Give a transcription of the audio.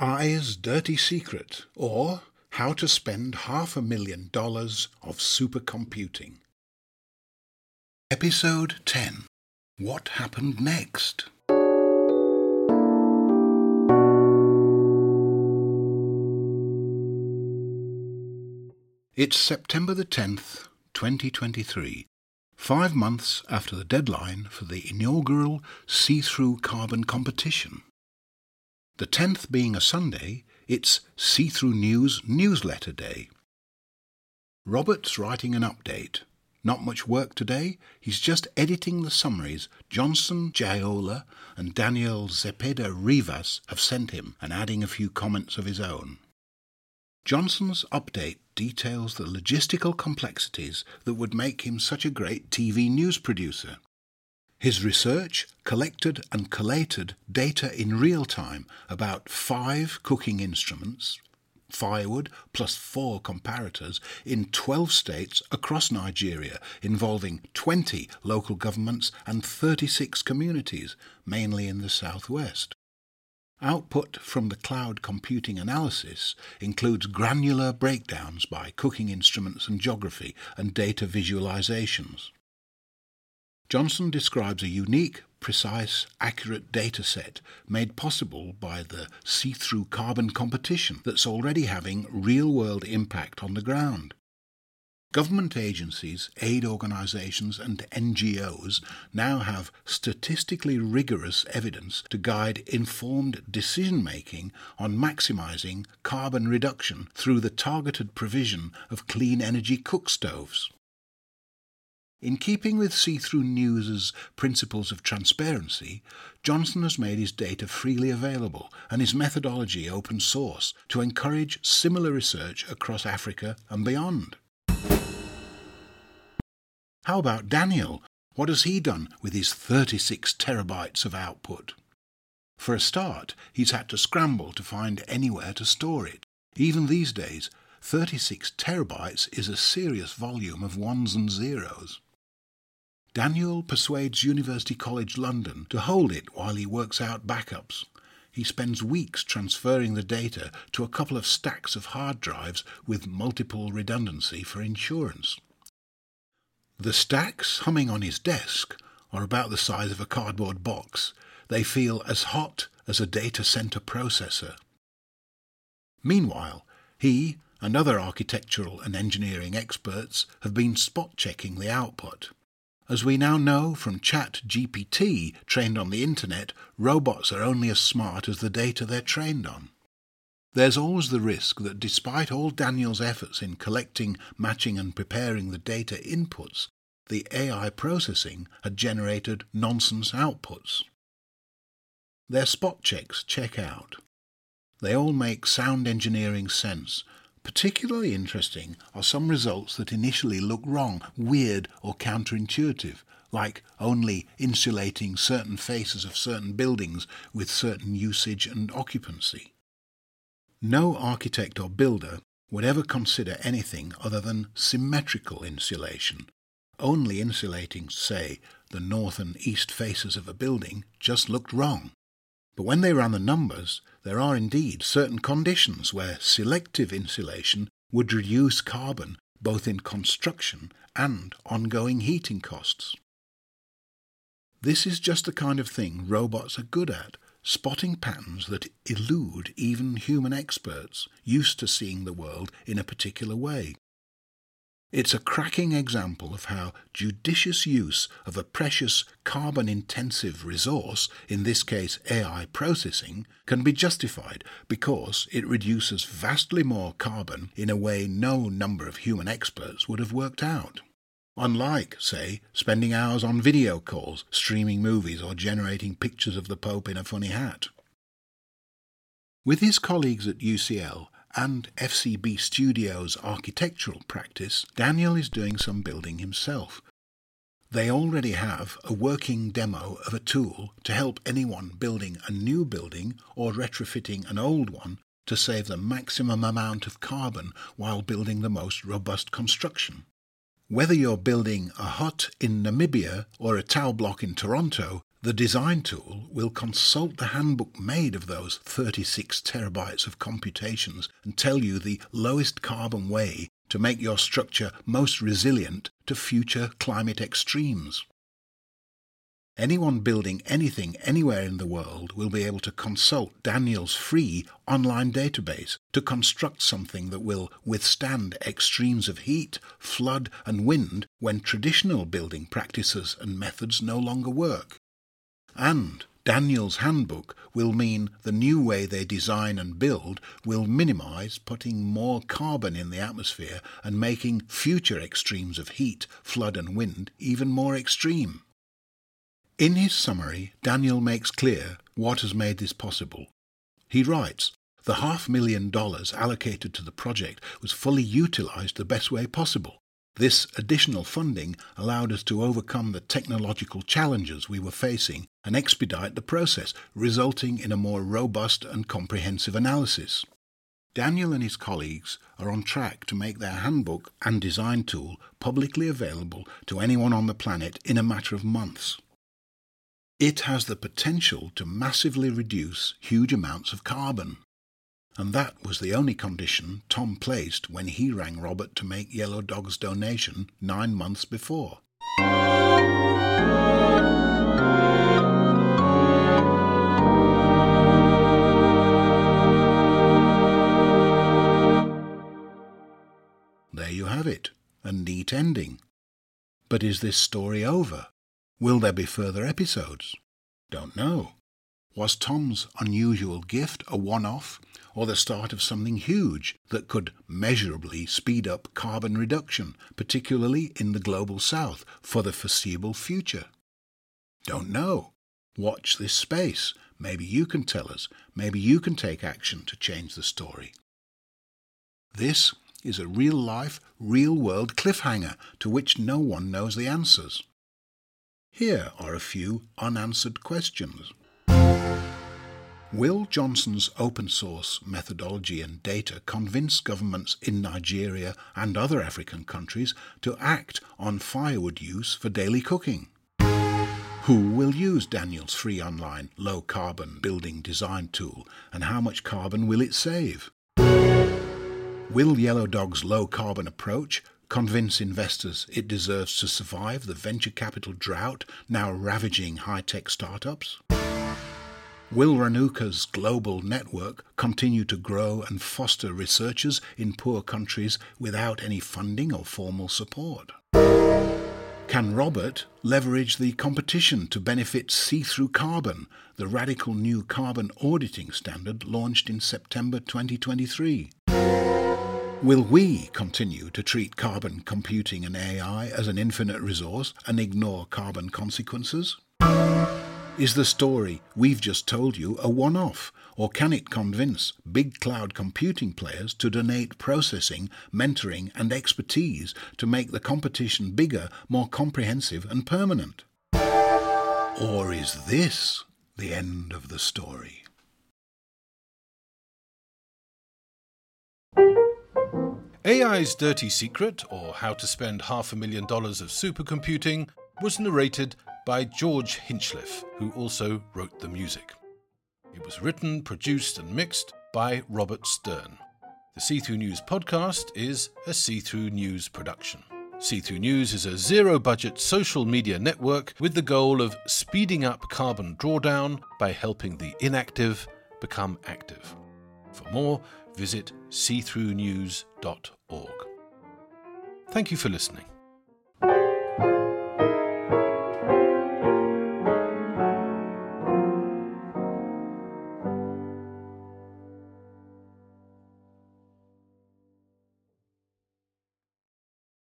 AI's Dirty Secret or How to Spend Half a Million Dollars of Supercomputing. Episode 10 What Happened Next? It's September the 10th, 2023, five months after the deadline for the inaugural see through carbon competition. The 10th being a Sunday, it's See Through News newsletter day. Robert's writing an update. Not much work today, he's just editing the summaries Johnson Jaiola and Daniel Zepeda Rivas have sent him and adding a few comments of his own. Johnson's update details the logistical complexities that would make him such a great TV news producer. His research collected and collated data in real time about five cooking instruments, firewood plus four comparators in 12 states across Nigeria, involving 20 local governments and 36 communities, mainly in the southwest. Output from the cloud computing analysis includes granular breakdowns by cooking instruments and geography and data visualizations. Johnson describes a unique, precise, accurate data set made possible by the see through carbon competition that's already having real world impact on the ground. Government agencies, aid organisations, and NGOs now have statistically rigorous evidence to guide informed decision making on maximising carbon reduction through the targeted provision of clean energy cook stoves. In keeping with See Through News's principles of transparency, Johnson has made his data freely available and his methodology open source to encourage similar research across Africa and beyond. How about Daniel? What has he done with his 36 terabytes of output? For a start, he's had to scramble to find anywhere to store it. Even these days, 36 terabytes is a serious volume of ones and zeros. Daniel persuades University College London to hold it while he works out backups. He spends weeks transferring the data to a couple of stacks of hard drives with multiple redundancy for insurance. The stacks humming on his desk are about the size of a cardboard box. They feel as hot as a data center processor. Meanwhile, he and other architectural and engineering experts have been spot checking the output. As we now know from ChatGPT, trained on the internet, robots are only as smart as the data they're trained on. There's always the risk that despite all Daniel's efforts in collecting, matching, and preparing the data inputs, the AI processing had generated nonsense outputs. Their spot checks check out. They all make sound engineering sense Particularly interesting are some results that initially look wrong, weird, or counterintuitive, like only insulating certain faces of certain buildings with certain usage and occupancy. No architect or builder would ever consider anything other than symmetrical insulation. Only insulating, say, the north and east faces of a building just looked wrong. But when they ran the numbers, there are indeed certain conditions where selective insulation would reduce carbon both in construction and ongoing heating costs. This is just the kind of thing robots are good at, spotting patterns that elude even human experts used to seeing the world in a particular way. It's a cracking example of how judicious use of a precious carbon intensive resource, in this case AI processing, can be justified because it reduces vastly more carbon in a way no number of human experts would have worked out. Unlike, say, spending hours on video calls, streaming movies, or generating pictures of the Pope in a funny hat. With his colleagues at UCL, and FCB Studios architectural practice, Daniel is doing some building himself. They already have a working demo of a tool to help anyone building a new building or retrofitting an old one to save the maximum amount of carbon while building the most robust construction. Whether you're building a hut in Namibia or a tower block in Toronto, The design tool will consult the handbook made of those 36 terabytes of computations and tell you the lowest carbon way to make your structure most resilient to future climate extremes. Anyone building anything anywhere in the world will be able to consult Daniel's free online database to construct something that will withstand extremes of heat, flood, and wind when traditional building practices and methods no longer work. And Daniel's handbook will mean the new way they design and build will minimize putting more carbon in the atmosphere and making future extremes of heat, flood, and wind even more extreme. In his summary, Daniel makes clear what has made this possible. He writes, the half million dollars allocated to the project was fully utilized the best way possible. This additional funding allowed us to overcome the technological challenges we were facing and expedite the process, resulting in a more robust and comprehensive analysis. Daniel and his colleagues are on track to make their handbook and design tool publicly available to anyone on the planet in a matter of months. It has the potential to massively reduce huge amounts of carbon. And that was the only condition Tom placed when he rang Robert to make Yellow Dog's donation nine months before. There you have it, a neat ending. But is this story over? Will there be further episodes? Don't know. Was Tom's unusual gift a one off or the start of something huge that could measurably speed up carbon reduction, particularly in the global south, for the foreseeable future? Don't know. Watch this space. Maybe you can tell us. Maybe you can take action to change the story. This is a real life, real world cliffhanger to which no one knows the answers. Here are a few unanswered questions. Will Johnson's open source methodology and data convince governments in Nigeria and other African countries to act on firewood use for daily cooking? Who will use Daniel's free online low carbon building design tool and how much carbon will it save? Will Yellow Dog's low carbon approach convince investors it deserves to survive the venture capital drought now ravaging high tech startups? Will Ranuka's global network continue to grow and foster researchers in poor countries without any funding or formal support? Can Robert leverage the competition to benefit See Through Carbon, the radical new carbon auditing standard launched in September 2023? Will we continue to treat carbon computing and AI as an infinite resource and ignore carbon consequences? Is the story we've just told you a one off, or can it convince big cloud computing players to donate processing, mentoring, and expertise to make the competition bigger, more comprehensive, and permanent? Or is this the end of the story? AI's Dirty Secret, or How to Spend Half a Million Dollars of Supercomputing, was narrated by George Hinchliffe, who also wrote the music. It was written, produced, and mixed by Robert Stern. The See Through News podcast is a See Through News production. See Through News is a zero budget social media network with the goal of speeding up carbon drawdown by helping the inactive become active. For more, visit seethroughnews.org. Thank you for listening.